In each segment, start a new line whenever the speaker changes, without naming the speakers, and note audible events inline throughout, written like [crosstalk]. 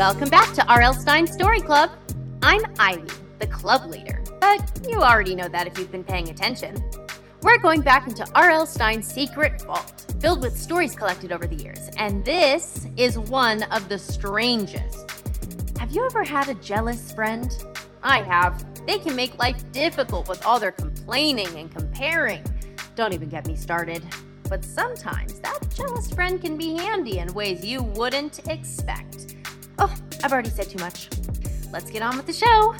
Welcome back to R.L. Stine Story Club. I'm Ivy, the club leader, but you already know that if you've been paying attention. We're going back into R.L. Stine's secret vault, filled with stories collected over the years, and this is one of the strangest. Have you ever had a jealous friend? I have. They can make life difficult with all their complaining and comparing. Don't even get me started. But sometimes that jealous friend can be handy in ways you wouldn't expect. I've already said too much. Let's get on with the show.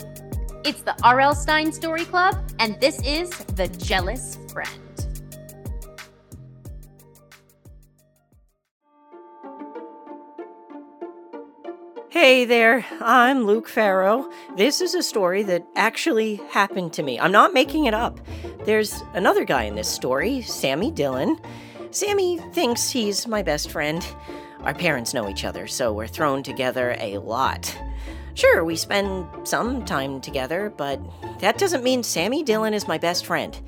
It's the R.L. Stine Story Club, and this is The Jealous Friend.
Hey there, I'm Luke Farrow. This is a story that actually happened to me. I'm not making it up. There's another guy in this story, Sammy Dillon. Sammy thinks he's my best friend. Our parents know each other, so we're thrown together a lot. Sure, we spend some time together, but that doesn't mean Sammy Dillon is my best friend.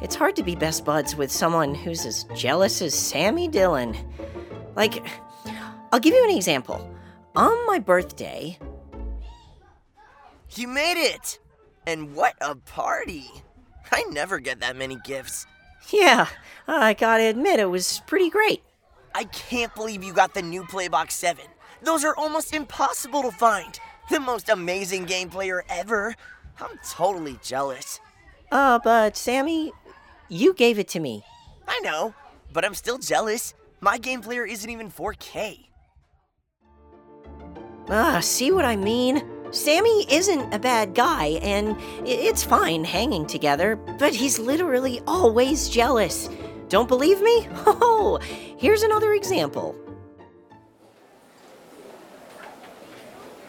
It's hard to be best buds with someone who's as jealous as Sammy Dillon. Like, I'll give you an example. On my birthday,
You made it! And what a party! I never get that many gifts.
yeah, I gotta admit it was pretty great.
I can't believe you got the new Playbox 7. Those are almost impossible to find. The most amazing game player ever. I'm totally jealous.
Uh, but Sammy, you gave it to me.
I know, but I'm still jealous. My game player isn't even 4K.
Ah, see what I mean? Sammy isn't a bad guy, and it's fine hanging together, but he's literally always jealous. Don't believe me? [laughs] Oh, here's another example.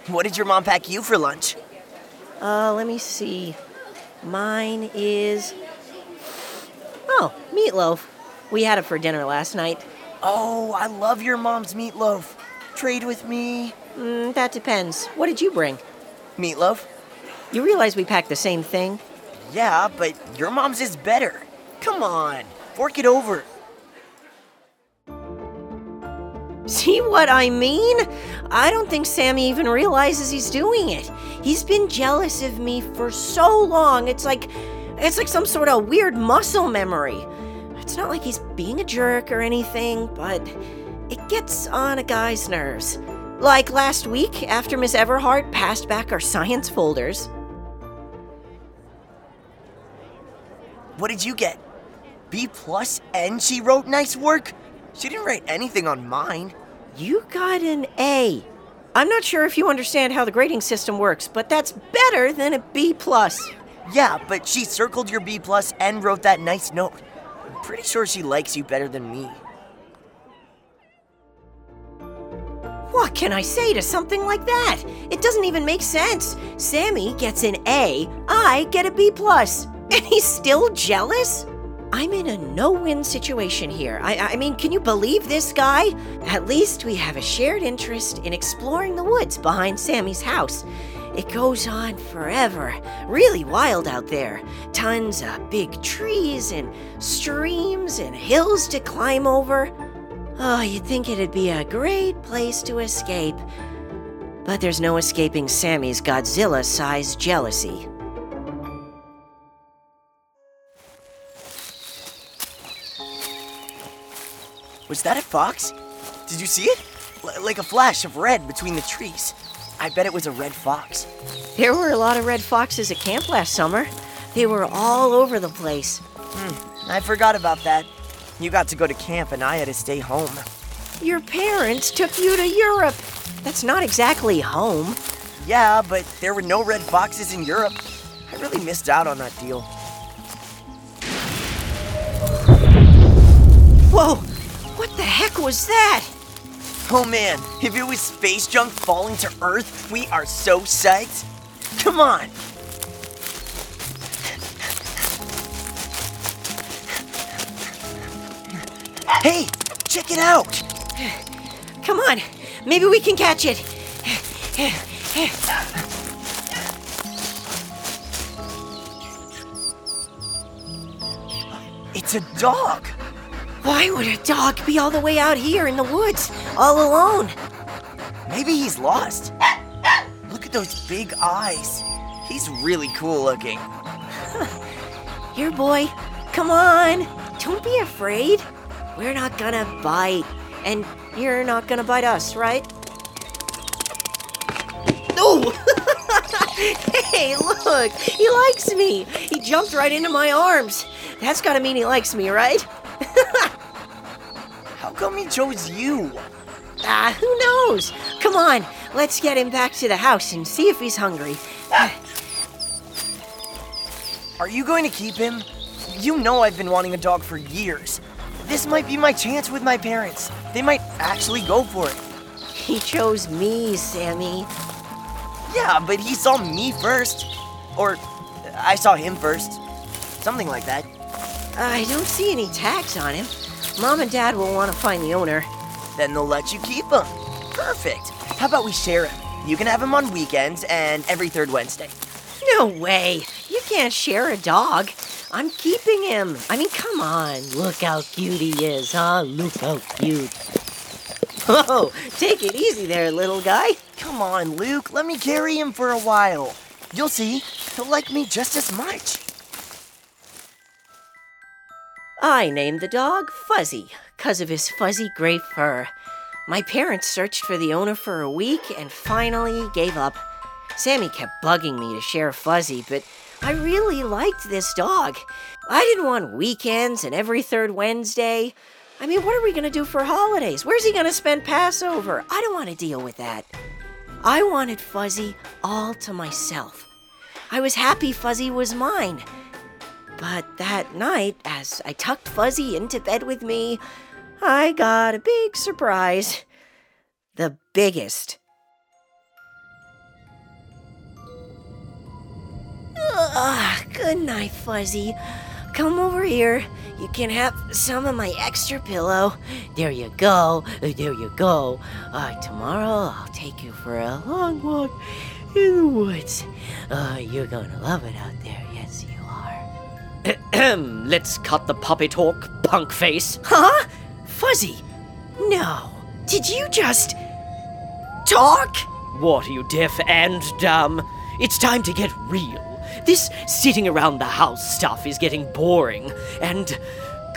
What did your mom pack you for lunch?
Uh, let me see. Mine is. Oh, meatloaf. We had it for dinner last night.
Oh, I love your mom's meatloaf. Trade with me.
Mm, that depends. What did you bring?
Meatloaf?
You realize we packed the same thing?
Yeah, but your mom's is better. Come on, fork it over.
See what I mean? I don't think Sammy even realizes he's doing it. He's been jealous of me for so long. It's like it's like some sort of weird muscle memory. It's not like he's being a jerk or anything, but it gets on a guy's nerves. Like last week after Miss Everhart passed back our science folders.
What did you get? B plus and she wrote nice work? She didn't write anything on mine.
You got an A. I'm not sure if you understand how the grading system works, but that's better than a B plus.
Yeah, but she circled your B plus and wrote that nice note. I'm pretty sure she likes you better than me.
What can I say to something like that? It doesn't even make sense. Sammy gets an A, I get a B plus, [laughs] and he's still jealous? I'm in a no-win situation here. I, I mean, can you believe this guy? At least we have a shared interest in exploring the woods behind Sammy's house. It goes on forever. Really wild out there. Tons of big trees and streams and hills to climb over. Oh, you'd think it'd be a great place to escape. But there's no escaping Sammy's Godzilla sized jealousy.
Was that a fox? Did you see it? L- like a flash of red between the trees. I bet it was a red fox.
There were a lot of red foxes at camp last summer. They were all over the place.
Hmm, I forgot about that. You got to go to camp and I had to stay home.
Your parents took you to Europe. That's not exactly home.
Yeah, but there were no red foxes in Europe. I really missed out on that deal.
Whoa! What the heck was that?
Oh man, if it was space junk falling to Earth, we are so psyched. Come on. Hey, check it out.
Come on, maybe we can catch it.
It's a dog.
Why would a dog be all the way out here in the woods, all alone?
Maybe he's lost. Look at those big eyes. He's really cool looking. [laughs]
Here, boy. Come on. Don't be afraid. We're not gonna bite. And you're not gonna bite us, right? Oh! [laughs] hey, look! He likes me! He jumped right into my arms. That's gotta mean he likes me, right?
How come he chose you?
Ah, who knows? Come on, let's get him back to the house and see if he's hungry.
Are you going to keep him? You know I've been wanting a dog for years. This might be my chance with my parents. They might actually go for it.
He chose me, Sammy.
Yeah, but he saw me first. Or I saw him first. Something like that.
I don't see any tags on him. Mom and Dad will want to find the owner.
Then they'll let you keep him. Perfect. How about we share him? You can have him on weekends and every third Wednesday.
No way! You can't share a dog. I'm keeping him. I mean, come on. Look how cute he is, huh? Look how cute. Oh, take it easy there, little guy.
Come on, Luke. Let me carry him for a while. You'll see. He'll like me just as much.
I named the dog Fuzzy because of his fuzzy gray fur. My parents searched for the owner for a week and finally gave up. Sammy kept bugging me to share Fuzzy, but I really liked this dog. I didn't want weekends and every third Wednesday. I mean, what are we going to do for holidays? Where's he going to spend Passover? I don't want to deal with that. I wanted Fuzzy all to myself. I was happy Fuzzy was mine. But that night, as I tucked Fuzzy into bed with me, I got a big surprise. The biggest. Ugh, good night, Fuzzy. Come over here. You can have some of my extra pillow. There you go. There you go. Uh, tomorrow I'll take you for a long walk in the woods. Uh, you're gonna love it out there. Yes, you. [clears throat]
Let's cut the puppy talk, punk face.
Huh? Fuzzy? No. Did you just talk?
What are you, deaf and dumb? It's time to get real. This sitting around the house stuff is getting boring and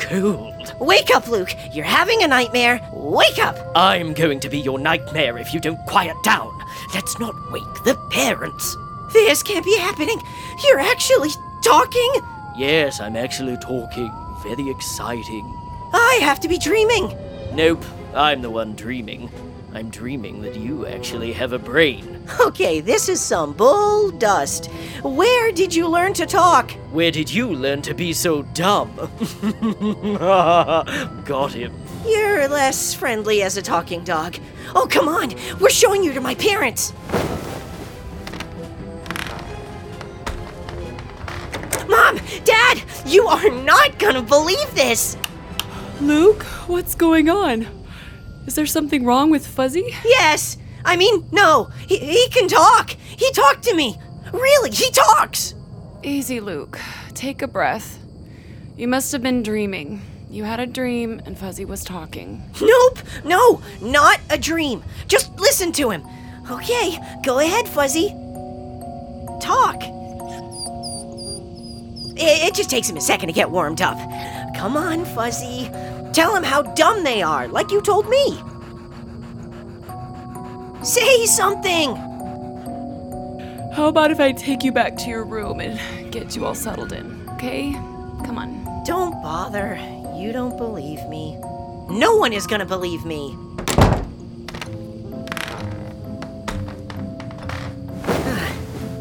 cold.
Wake up, Luke. You're having a nightmare. Wake up.
I'm going to be your nightmare if you don't quiet down. Let's not wake the parents.
This can't be happening. You're actually talking?
Yes, I'm actually talking. Very exciting.
I have to be dreaming.
Nope, I'm the one dreaming. I'm dreaming that you actually have a brain.
Okay, this is some bull dust. Where did you learn to talk?
Where did you learn to be so dumb? [laughs] Got him.
You're less friendly as a talking dog. Oh, come on. We're showing you to my parents. Mom, Dad, you are not gonna believe this.
Luke, what's going on? Is there something wrong with Fuzzy?
Yes. I mean, no. He, he can talk. He talked to me. Really, he talks.
Easy, Luke. Take a breath. You must have been dreaming. You had a dream and Fuzzy was talking.
Nope. No, not a dream. Just listen to him. Okay, go ahead, Fuzzy. Talk. It, it just takes him a second to get warmed up. Come on, Fuzzy. Tell him how dumb they are, like you told me. Say something.
How about if I take you back to your room and get you all settled in, okay? Come on.
Don't bother. You don't believe me. No one is gonna believe me.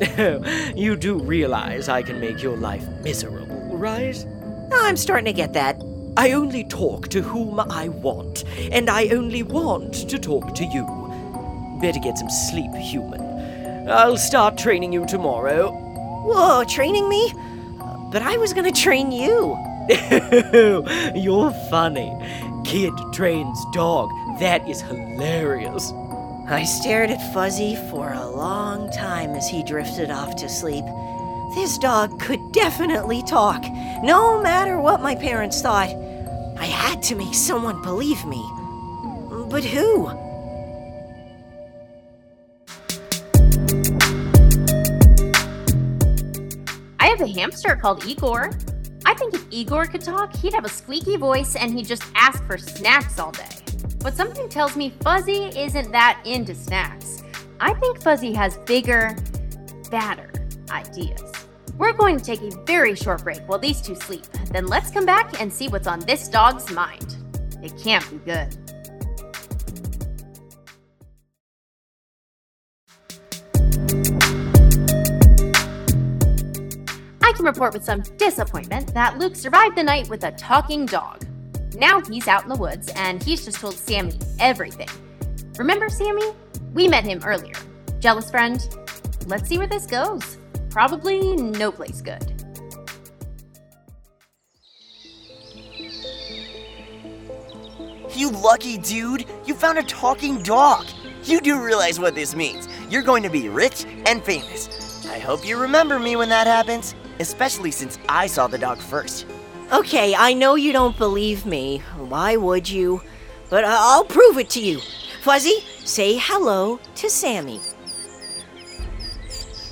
[laughs]
you do realize I can make your life miserable, right?
Oh, I'm starting to get that.
I only talk to whom I want, and I only want to talk to you. Better get some sleep, human. I'll start training you tomorrow.
Whoa, training me? But I was gonna train you. [laughs]
You're funny. Kid trains dog. That is hilarious.
I stared at Fuzzy for a long time as he drifted off to sleep. This dog could definitely talk, no matter what my parents thought. I had to make someone believe me. But who?
I have a hamster called Igor. I think if Igor could talk, he'd have a squeaky voice and he'd just ask for snacks all day. But something tells me Fuzzy isn't that into snacks. I think Fuzzy has bigger, badder ideas. We're going to take a very short break while these two sleep. Then let's come back and see what's on this dog's mind. It can't be good. I can report with some disappointment that Luke survived the night with a talking dog. Now he's out in the woods and he's just told Sammy everything. Remember Sammy? We met him earlier. Jealous friend? Let's see where this goes. Probably no place good.
You lucky dude! You found a talking dog! You do realize what this means. You're going to be rich and famous. I hope you remember me when that happens, especially since I saw the dog first.
Okay, I know you don't believe me. Why would you? But I'll prove it to you. Fuzzy, say hello to Sammy.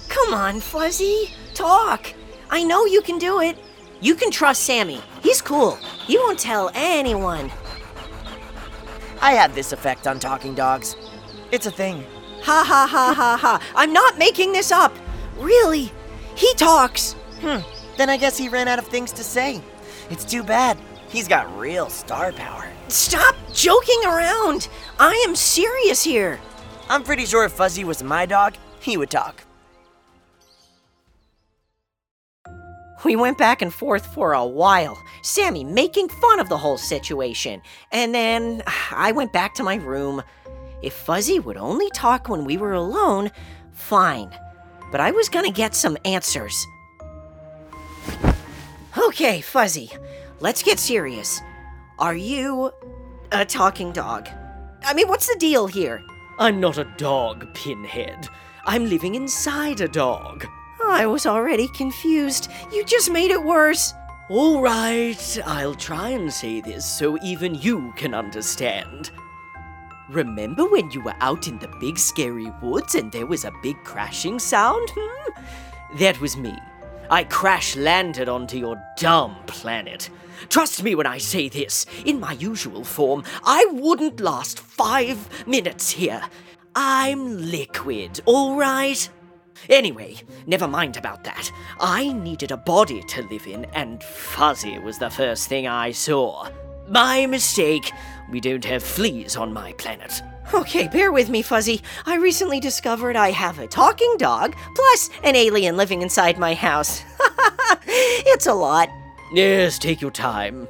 Come on, Fuzzy. Talk. I know you can do it. You can trust Sammy. He's cool. He won't tell anyone.
I have this effect on talking dogs. It's a thing.
Ha ha ha ha ha. I'm not making this up. Really. He talks.
Hmm, then I guess he ran out of things to say. It's too bad. He's got real star power.
Stop joking around. I am serious here.
I'm pretty sure if Fuzzy was my dog, he would talk.
We went back and forth for a while, Sammy making fun of the whole situation. And then [sighs] I went back to my room. If Fuzzy would only talk when we were alone, fine. But I was gonna get some answers. Okay, Fuzzy, let's get serious. Are you a talking dog? I mean, what's the deal here?
I'm not a dog, Pinhead. I'm living inside a dog.
I was already confused. You just made it worse.
All right, I'll try and say this so even you can understand. Remember when you were out in the big scary woods and there was a big crashing sound? Hmm? That was me. I crash landed onto your dumb planet. Trust me when I say this. In my usual form, I wouldn't last five minutes here. I'm liquid, all right? Anyway, never mind about that. I needed a body to live in, and Fuzzy was the first thing I saw. My mistake. We don't have fleas on my planet.
Okay, bear with me, Fuzzy. I recently discovered I have a talking dog, plus an alien living inside my house. [laughs] it's a lot.
Yes, take your time.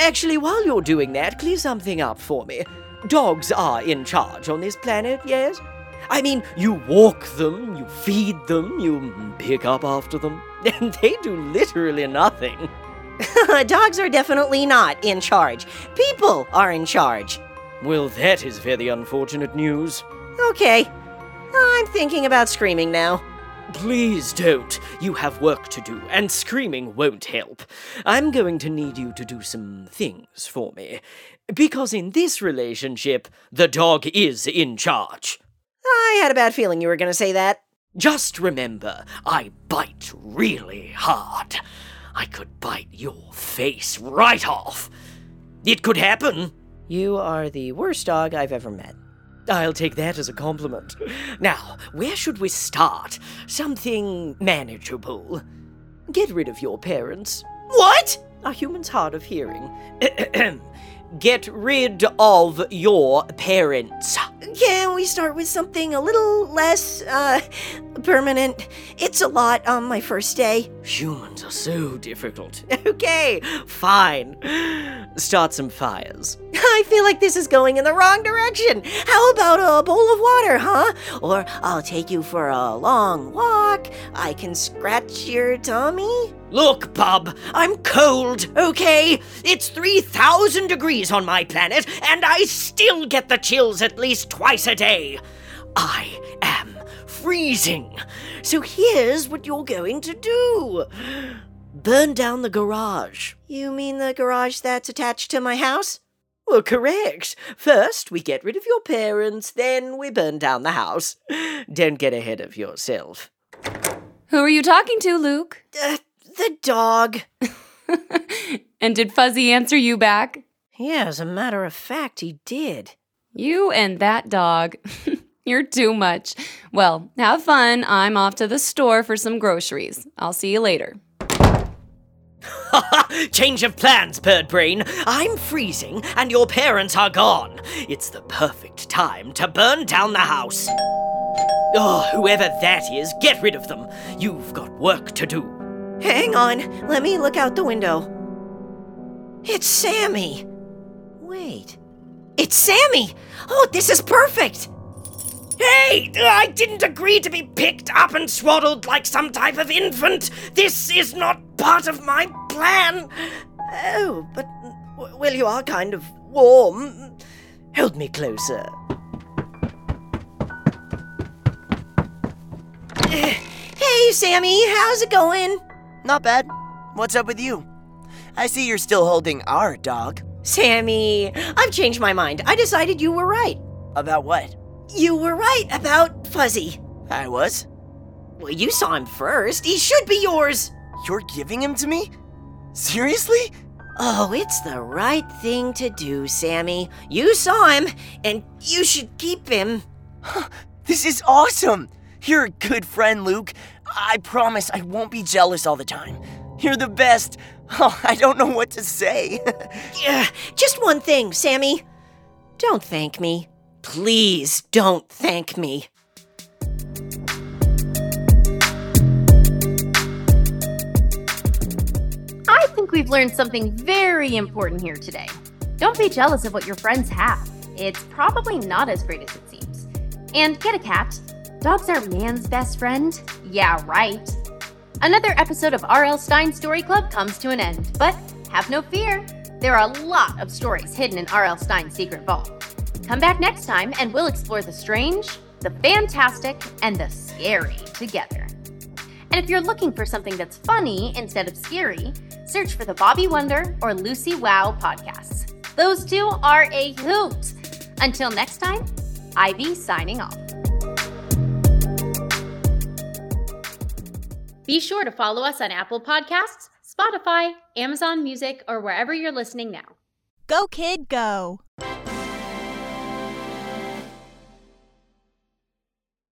Actually, while you're doing that, clear something up for me. Dogs are in charge on this planet, yes? I mean, you walk them, you feed them, you pick up after them, [laughs] and they do literally nothing. [laughs]
Dogs are definitely not in charge. People are in charge.
Well, that is very unfortunate news.
Okay. I'm thinking about screaming now.
Please don't. You have work to do, and screaming won't help. I'm going to need you to do some things for me. Because in this relationship, the dog is in charge.
I had a bad feeling you were going to say that.
Just remember, I bite really hard. I could bite your face right off. It could happen.
You are the worst dog I've ever met.
I'll take that as a compliment. Now, where should we start? Something manageable. Get rid of your parents.
What?
Are human's hard of hearing. [clears throat] Get rid of your parents.
Can we start with something a little less, uh, permanent? It's a lot on my first day.
Humans are so difficult. [laughs] Okay, fine. Start some fires. [laughs]
I feel like this is going in the wrong direction. How about a bowl of water, huh? Or I'll take you for a long walk. I can scratch your tummy.
Look, Bub, I'm cold, okay? It's 3,000 degrees on my planet, and I still get the chills at least twice a day. I am freezing. So here's what you're going to do burn down the garage.
You mean the garage that's attached to my house?
Well, correct. First, we get rid of your parents, then we burn down the house. Don't get ahead of yourself.
Who are you talking to, Luke?
Uh, the dog. [laughs]
and did Fuzzy answer you back?
Yeah, as a matter of fact, he did.
You and that dog. [laughs] You're too much. Well, have fun. I'm off to the store for some groceries. I'll see you later. [laughs]
Change of plans, bird brain. I'm freezing and your parents are gone. It's the perfect time to burn down the house. Oh, whoever that is, get rid of them. You've got work to do.
Hang on, let me look out the window. It's Sammy. Wait. It's Sammy! Oh, this is perfect!
Hey, I didn't agree to be picked up and swaddled like some type of infant. This is not part of my plan. Oh, but, well, you are kind of warm. Hold me closer.
Hey, Sammy, how's it going?
Not bad. What's up with you? I see you're still holding our dog.
Sammy, I've changed my mind. I decided you were right.
About what?
You were right about Fuzzy.
I was?
Well, you saw him first. He should be yours.
You're giving him to me? Seriously?
Oh, it's the right thing to do, Sammy. You saw him, and you should keep him.
This is awesome! You're a good friend, Luke. I promise I won't be jealous all the time. You're the best. Oh, I don't know what to say. [laughs]
Yeah, just one thing, Sammy. Don't thank me. Please don't thank me.
Think we've learned something very important here today. Don't be jealous of what your friends have. It's probably not as great as it seems. And get a cat. Dogs are man's best friend. Yeah, right. Another episode of R.L. Stine Story Club comes to an end, but have no fear. There are a lot of stories hidden in R.L. Stine's secret vault. Come back next time and we'll explore the strange, the fantastic, and the scary together. And if you're looking for something that's funny instead of scary, search for the Bobby Wonder or Lucy Wow podcasts. Those two are a hoot. Until next time, Ivy signing off. Be sure to follow us on Apple Podcasts, Spotify, Amazon Music, or wherever you're listening now.
Go, kid, go.